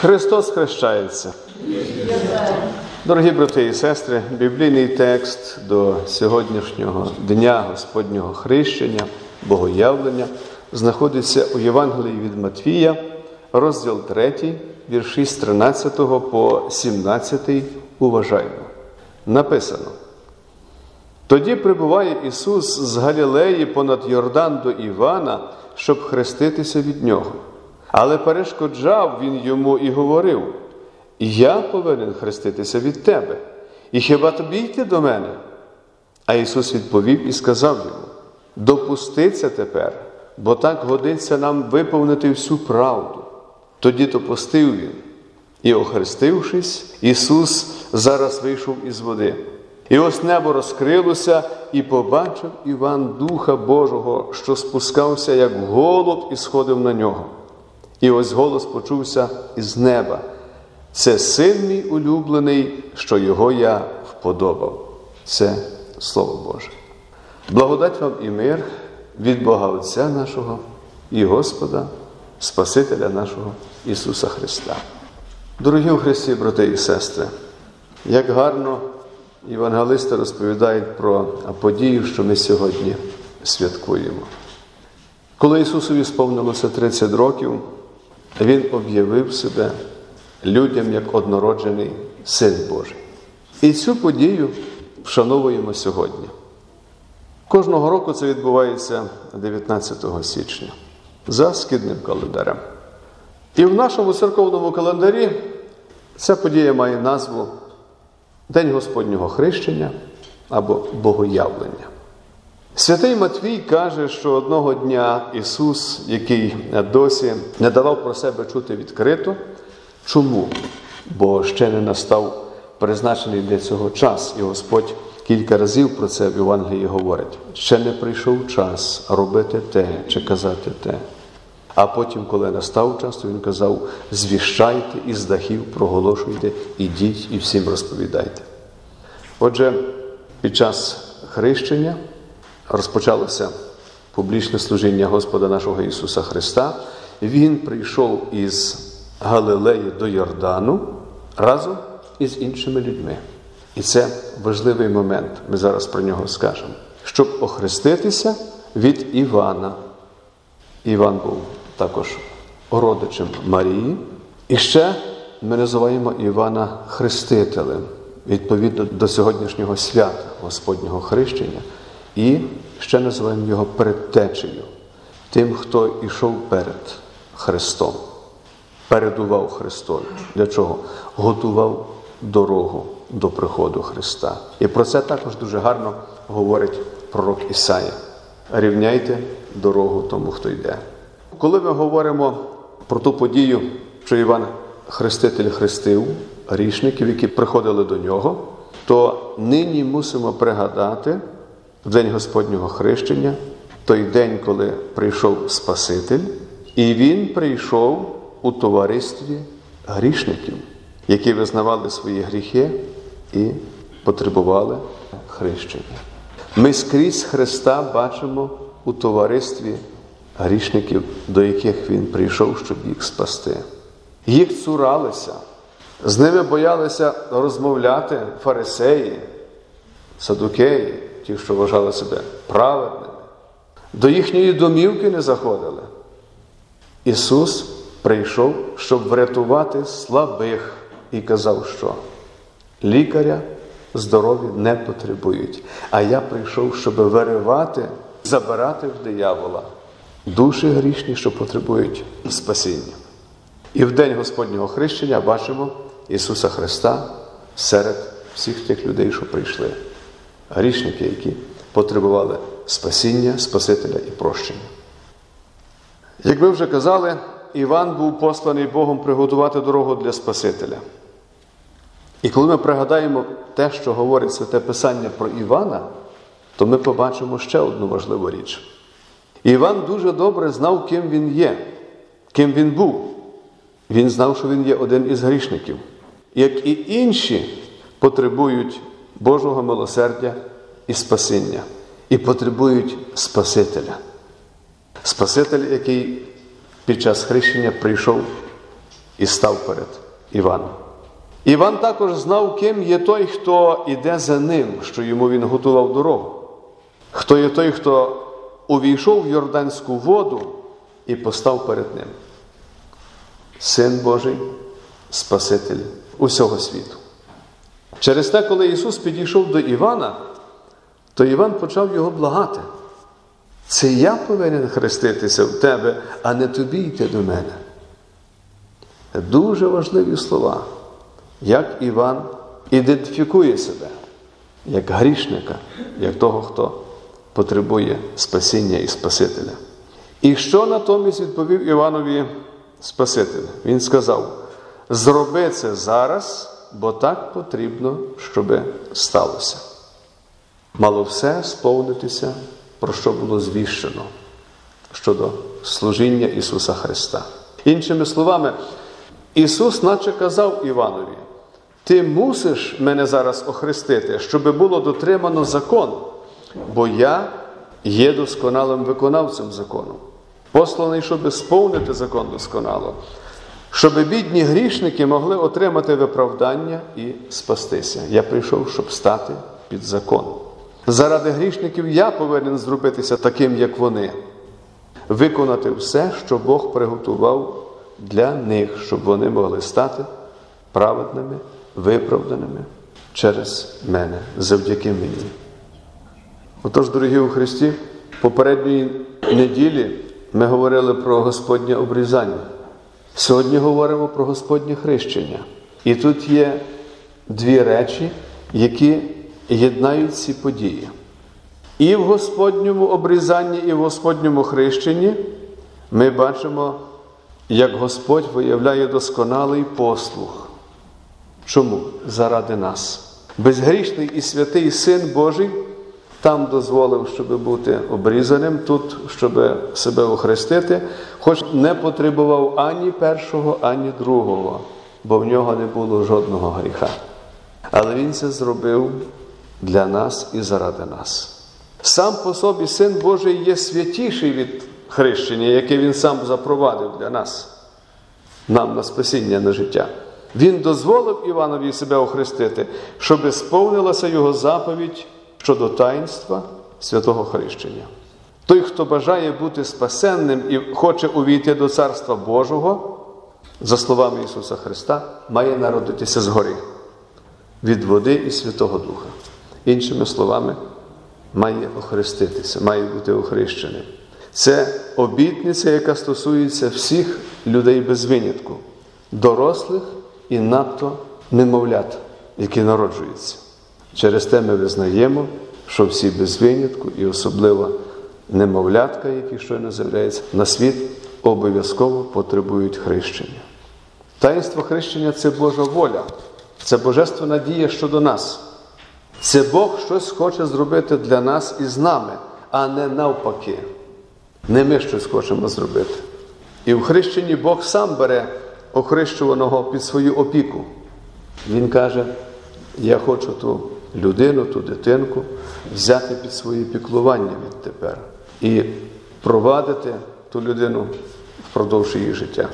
Христос хрещається. Дорогі брати і сестри, біблійний текст до сьогоднішнього дня Господнього хрещення, богоявлення знаходиться у Євангелії від Матвія, розділ 3, вірші з 13 по 17. Уважаємо. Написано. Тоді прибуває Ісус з Галілеї понад Йордан до Івана, щоб хреститися від нього. Але перешкоджав він йому і говорив: Я повинен хреститися від тебе, і хіба тобі йти до мене? А Ісус відповів і сказав йому: Допуститься тепер, бо так годиться нам виповнити всю правду. Тоді допустив він. І, охрестившись, Ісус зараз вийшов із води. І ось небо розкрилося, і побачив Іван Духа Божого, що спускався, як голуб, і сходив на нього. І ось голос почувся із неба. Це син мій улюблений, що його я вподобав. Це Слово Боже. Благодать вам і мир від Бога Отця нашого і Господа, Спасителя нашого Ісуса Христа. Дорогі у Христі, брати і сестри, як гарно євангелисти розповідають про подію, що ми сьогодні святкуємо. Коли Ісусові сповнилося 30 років, Він об'явив себе людям як однороджений Син Божий. І цю подію вшановуємо сьогодні. Кожного року це відбувається 19 січня за скидним календарем. І в нашому церковному календарі ця подія має назву День Господнього хрещення або Богоявлення. Святий Матвій каже, що одного дня Ісус, який досі не давав про себе чути відкрито. Чому? Бо ще не настав призначений для цього час, і Господь кілька разів про це в Євангелії говорить. Ще не прийшов час робити те чи казати те. А потім, коли настав час, то він казав: звіщайте із дахів, проголошуйте, ідіть і всім розповідайте. Отже, під час хрещення розпочалося публічне служіння Господа нашого Ісуса Христа. Він прийшов із Галилеї до Йордану разом із іншими людьми. І це важливий момент, ми зараз про нього скажемо. Щоб охреститися від Івана. Іван був також родичем Марії. І ще ми називаємо Івана Хрестителем відповідно до сьогоднішнього свята Господнього хрещення. І ще називаємо його предтечею, тим, хто йшов перед Христом, передував Христові. Для чого? Готував дорогу до приходу Христа. І про це також дуже гарно говорить пророк Ісая. Рівняйте дорогу тому, хто йде. Коли ми говоримо про ту подію, що Іван Хреститель хрестив грішників, які приходили до нього, то нині мусимо пригадати в день Господнього хрещення, той день, коли прийшов Спаситель, і Він прийшов у товаристві грішників, які визнавали свої гріхи і потребували хрещення. Ми скрізь Христа бачимо у товаристві грішників, до яких Він прийшов, щоб їх спасти. Їх цуралися, з ними боялися розмовляти фарисеї, садукеї, ті, що вважали себе праведними, до їхньої домівки не заходили. Ісус прийшов, щоб врятувати слабих, і казав, що лікаря здорові не потребують, а я прийшов, щоб виривати, забирати в диявола душі грішні, що потребують спасіння. І в день Господнього хрещення бачимо Ісуса Христа серед всіх тих людей, що прийшли. Грішники, які потребували спасіння, Спасителя і прощення. Як ми вже казали, Іван був посланий Богом приготувати дорогу для Спасителя. І коли ми пригадаємо те, що говорить Святе Писання про Івана, то ми побачимо ще одну важливу річ. Іван дуже добре знав, ким він є, ким він був. Він знав, що він є один із грішників, як і інші потребують Божого милосердя і спасіння, і потребують Спасителя. Спаситель, який під час хрещення прийшов і став перед Іваном. Іван також знав, ким є той, хто іде за ним, що йому він готував дорогу. Хто є той, хто увійшов в Йорданську воду і постав перед ним. Син Божий, Спаситель усього світу. Через те, коли Ісус підійшов до Івана, то Іван почав його благати. Це я повинен хреститися в тебе, а не тобі йти до мене. Дуже важливі слова, як Іван ідентифікує себе як грішника, як того, хто потребує спасіння і Спасителя. І що натомість відповів Іванові Спаситель? Він сказав: зроби це зараз, бо так потрібно, щоб сталося. Мало все сповнитися, про що було звіщено щодо служіння Ісуса Христа. Іншими словами, Ісус, наче казав Іванові, ти мусиш мене зараз охрестити, щоб було дотримано закон, бо я є досконалим виконавцем закону, посланий, щоб сповнити закон досконало, щоб бідні грішники могли отримати виправдання і спастися. Я прийшов, щоб стати під закон. Заради грішників я повинен зробитися таким, як вони, виконати все, що Бог приготував для них, щоб вони могли стати праведними, виправданими через мене, завдяки мені. Отож, дорогі у Христі, попередньої неділі ми говорили про Господнє обрізання. Сьогодні говоримо про Господнє хрещення. І тут є дві речі, які єднають ці події. І в Господньому обрізанні, і в Господньому хрещенні ми бачимо, як Господь виявляє досконалий послух. Чому? Заради нас. Безгрішний і святий Син Божий там дозволив, щоб бути обрізаним, тут, щоб себе охрестити, хоч не потребував ані першого, ані другого, бо в нього не було жодного гріха. Але Він це зробив для нас і заради нас. Сам по собі Син Божий є святіший від хрещення, яке Він сам запровадив для нас, нам на спасіння на життя. Він дозволив Іванові себе охрестити, щоб сповнилася його заповідь щодо таїнства святого хрещення. Той, хто бажає бути спасенним і хоче увійти до Царства Божого, за словами Ісуса Христа, має народитися згори від води і Святого Духа. Іншими словами, має охреститися, має бути охрещеним. Це обітниця, яка стосується всіх людей без винятку, дорослих і надто немовлят, які народжуються. Через те ми визнаємо, що всі без винятку, і особливо немовлятка, які щойно з'являються, на світ обов'язково потребують хрещення. Таїнство хрещення це Божа воля, це божественна дія щодо нас. Це Бог щось хоче зробити для нас і з нами, а не навпаки. Не ми щось хочемо зробити. І в хрещенні Бог сам бере охрещуваного під свою опіку. Він каже: я хочу ту людину, ту дитинку взяти під свої піклування відтепер і провадити ту людину впродовж її життя,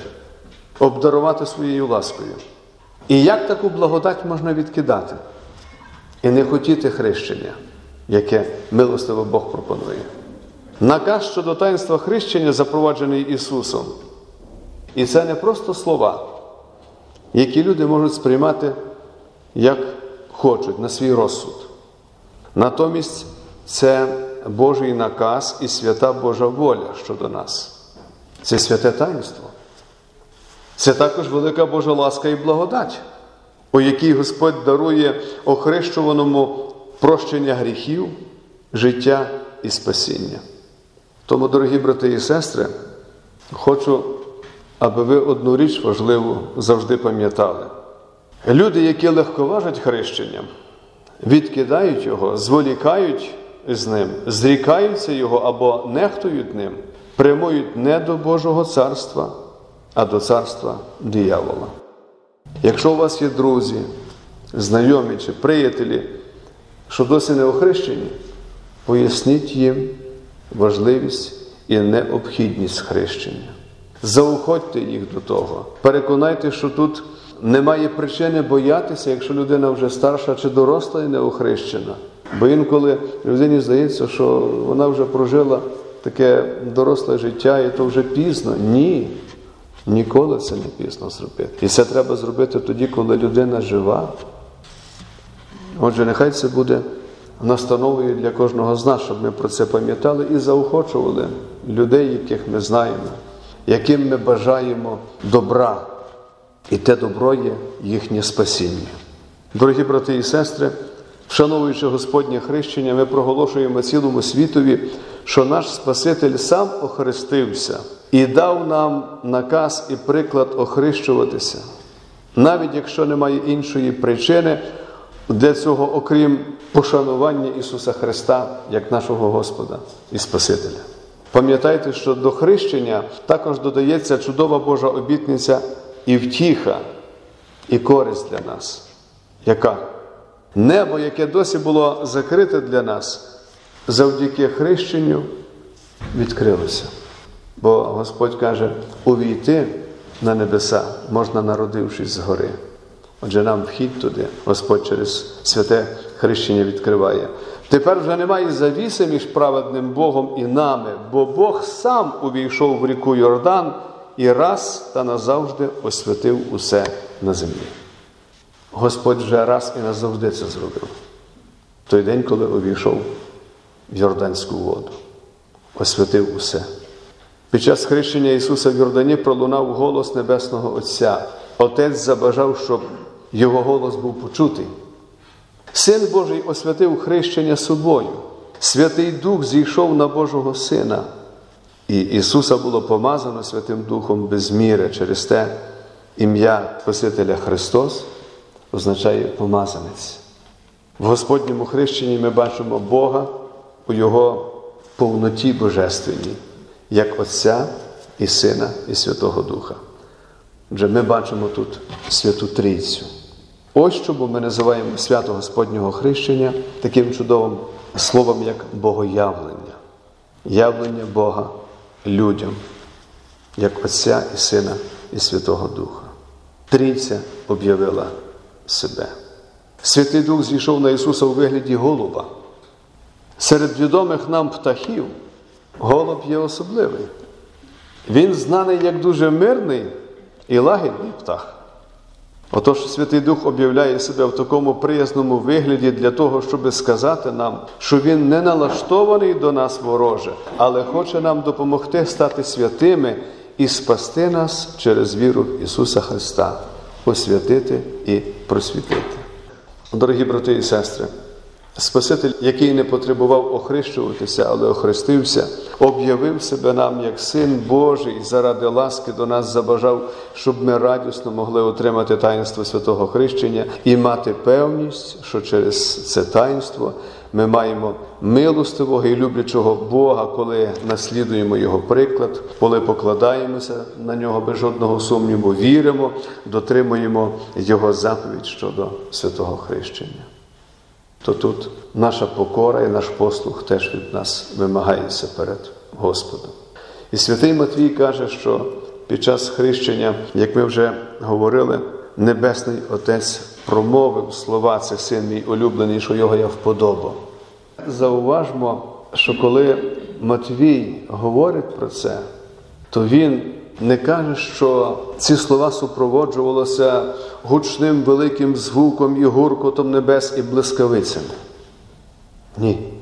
обдарувати своєю ласкою. І як таку благодать можна відкидати і не хотіти хрещення, яке милостиво Бог пропонує? Наказ щодо таїнства хрещення запроваджений Ісусом. І це не просто слова, які люди можуть сприймати як хочуть на свій розсуд. Натомість це Божий наказ і свята Божа воля щодо нас. Це святе таїнство. Це також велика Божа ласка і благодать, у якій Господь дарує охрещуваному прощення гріхів, життя і спасіння. Тому, дорогі брати і сестри, хочу, аби ви одну річ важливу завжди пам'ятали. Люди, які легковажать хрещенням, відкидають його, зволікають з ним, зрікаються його або нехтують ним, прямують не до Божого царства, а до царства диявола. Якщо у вас є друзі, знайомі чи приятелі, що досі не охрещені, поясніть їм важливість і необхідність хрещення. Заохотьте їх до того. Переконайте, що тут немає причини боятися, якщо людина вже старша чи доросла і не охрещена. Бо інколи людині здається, що вона вже прожила таке доросле життя, і то вже пізно. Ні. Ніколи це не пізно зробити. І це треба зробити тоді, коли людина жива. Отже, нехай це буде настановою для кожного з нас, щоб ми про це пам'ятали і заохочували людей, яких ми знаємо, яким ми бажаємо добра. І те добро є їхнє спасіння. Дорогі брати і сестри, вшановуючи Господнє хрещення, ми проголошуємо цілому світові, що наш Спаситель сам охрестився і дав нам наказ і приклад охрещуватися, навіть якщо немає іншої причини для цього, окрім пошанування Ісуса Христа як нашого Господа і Спасителя. Пам'ятайте, що до хрещення також додається чудова Божа обітниця і втіха, і користь для нас. Яка? Небо, яке досі було закрите для нас, завдяки хрещенню відкрилося. Бо Господь каже, увійти на небеса можна, народившись згори. Отже, нам вхід туди, Господь через святе хрещення відкриває. Тепер вже немає завіси між праведним Богом і нами, бо Бог сам увійшов в ріку Йордан і раз та назавжди освятив усе на землі. Господь вже раз і назавжди це зробив. Той день, коли увійшов в Йорданську воду, освятив усе. Під час хрещення Ісуса в Йордані пролунав голос Небесного Отця. Отець забажав, щоб його голос був почутий. Син Божий освятив хрещення собою. Святий Дух зійшов на Божого Сина. І Ісуса було помазано Святим Духом без міри. Через те ім'я Спасителя Христос означає помазанець. В Господньому хрещенні ми бачимо Бога у Його повноті Божественній, як Отця і Сина, і Святого Духа. Отже, ми бачимо тут Святу Трійцю. Ось чому ми називаємо свято Господнього хрещення таким чудовим словом, як богоявлення, явлення Бога людям, як Отця і Сина і Святого Духа. Трійця об'явила себе. Святий Дух зійшов на Ісуса у вигляді голуба. Серед відомих нам птахів голуб є особливий. Він знаний як дуже мирний і лагідний птах. Отож, Святий Дух об'являє себе в такому приязному вигляді для того, щоб сказати нам, що Він не налаштований до нас вороже, але хоче нам допомогти стати святими і спасти нас через віру Ісуса Христа, освятити і просвітити. Дорогі брати і сестри, Спаситель, який не потребував охрещуватися, але охрестився, об'явив себе нам як Син Божий заради ласки до нас забажав, щоб ми радісно могли отримати таїнство святого хрещення і мати певність, що через це таїнство ми маємо милостивого і люблячого Бога, коли наслідуємо Його приклад, коли покладаємося на нього без жодного сумніву, віримо, дотримуємо Його заповідь щодо святого хрещення то тут наша покора і наш послух теж від нас вимагається перед Господом. І святий Матвій каже, що під час хрещення, як ми вже говорили, Небесний Отець промовив слова, це син мій улюблений, що його я вподобав. Зауважмо, що коли Матвій говорить про це, то він не каже, що ці слова супроводжувалися гучним великим звуком і гуркотом небес і блискавицями. Ні.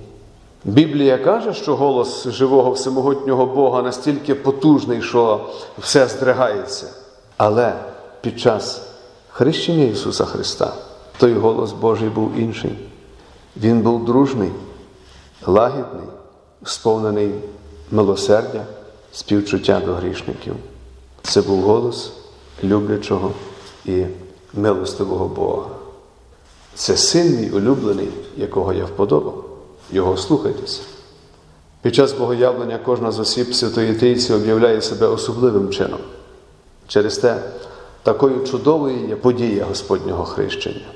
Біблія каже, що голос живого всемогутнього Бога настільки потужний, що все здригається. Але під час хрещення Ісуса Христа той голос Божий був інший. Він був дружний, лагідний, сповнений милосердя співчуття до грішників. Це був голос люблячого і милостивого Бога. Це син мій улюблений, якого я вподобав. Його слухайтеся. Під час богоявлення кожна з осіб Святої Трійці об'являє себе особливим чином. Через те такою чудовою є подія Господнього хрещення,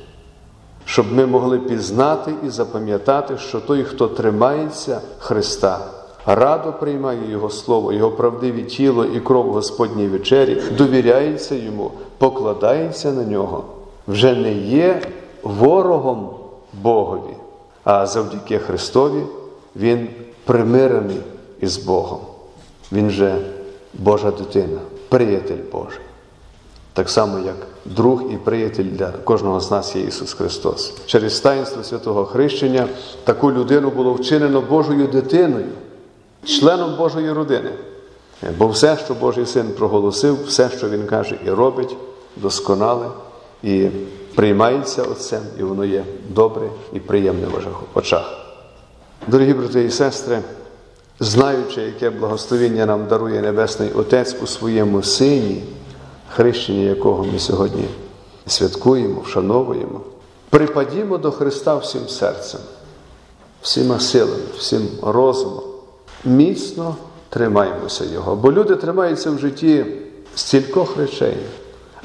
щоб ми могли пізнати і запам'ятати, що той, хто тримається Христа, радо приймає Його Слово, Його правдиві тіло і кров Господній вечері, довіряється йому, покладається на нього, вже не є ворогом Богові, а завдяки Христові він примирений із Богом. Він же Божа дитина, приятель Божий. Так само, як друг і приятель для кожного з нас є Ісус Христос. Через таїнство святого хрещення таку людину було вчинено Божою дитиною, членом Божої родини. Бо все, що Божий син проголосив, все, що Він каже і робить, досконале і приймається Отцем, і воно є добре і приємне в Божих очах. Дорогі брати і сестри, знаючи, яке благословіння нам дарує Небесний Отець у своєму Сині, хрещення якого ми сьогодні святкуємо, вшановуємо, припадімо до Христа всім серцем, всіма силами, всім розумом, міцно тримаємося Його. Бо люди тримаються в житті стількох речей,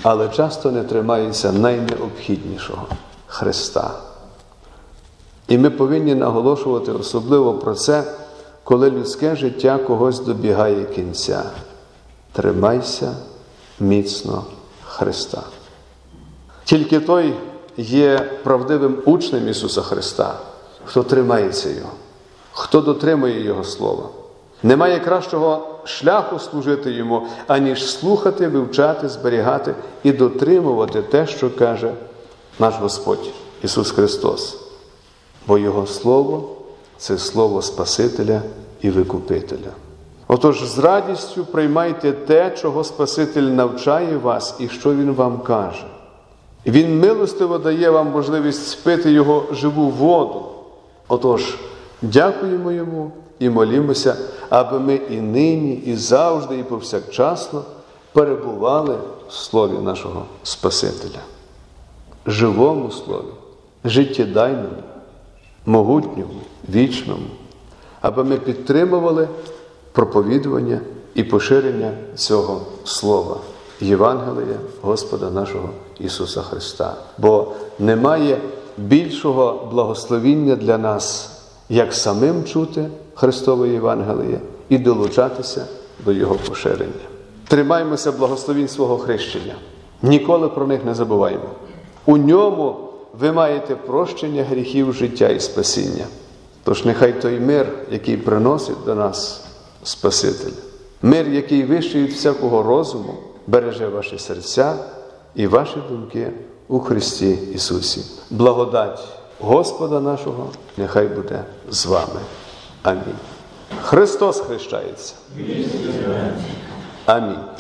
але часто не тримаються найнеобхіднішого Христа. І ми повинні наголошувати особливо про це, коли людське життя когось добігає кінця. Тримайся міцно Христа. Тільки той є правдивим учнем Ісуса Христа, хто тримається Його, хто дотримує Його Слова. Немає кращого шляху служити Йому, аніж слухати, вивчати, зберігати і дотримувати те, що каже наш Господь Ісус Христос. Бо Його Слово це Слово Спасителя і Викупителя. Отож, з радістю приймайте те, чого Спаситель навчає вас і що Він вам каже. Він милостиво дає вам можливість спити Його живу воду. Отож, дякуємо Йому і молімося, аби ми і нині, і завжди, і повсякчасно перебували в Слові нашого Спасителя, живому Слові, життєдайному, могутньому, вічному, аби ми підтримували проповідування і поширення цього слова, Євангелія Господа нашого Ісуса Христа. Бо немає більшого благословіння для нас, як самим чути Христове Євангеліє і долучатися до Його поширення. Тримаймося благословінь свого хрещення. Ніколи про них не забуваємо. У ньому ви маєте прощення гріхів життя і спасіння. Тож нехай той мир, який приносить до нас Спаситель, мир, який вищий від всякого розуму, береже ваші серця і ваші думки у Христі Ісусі. Благодать Господа нашого нехай буде з вами. Амінь. Христос хрещається. Амінь.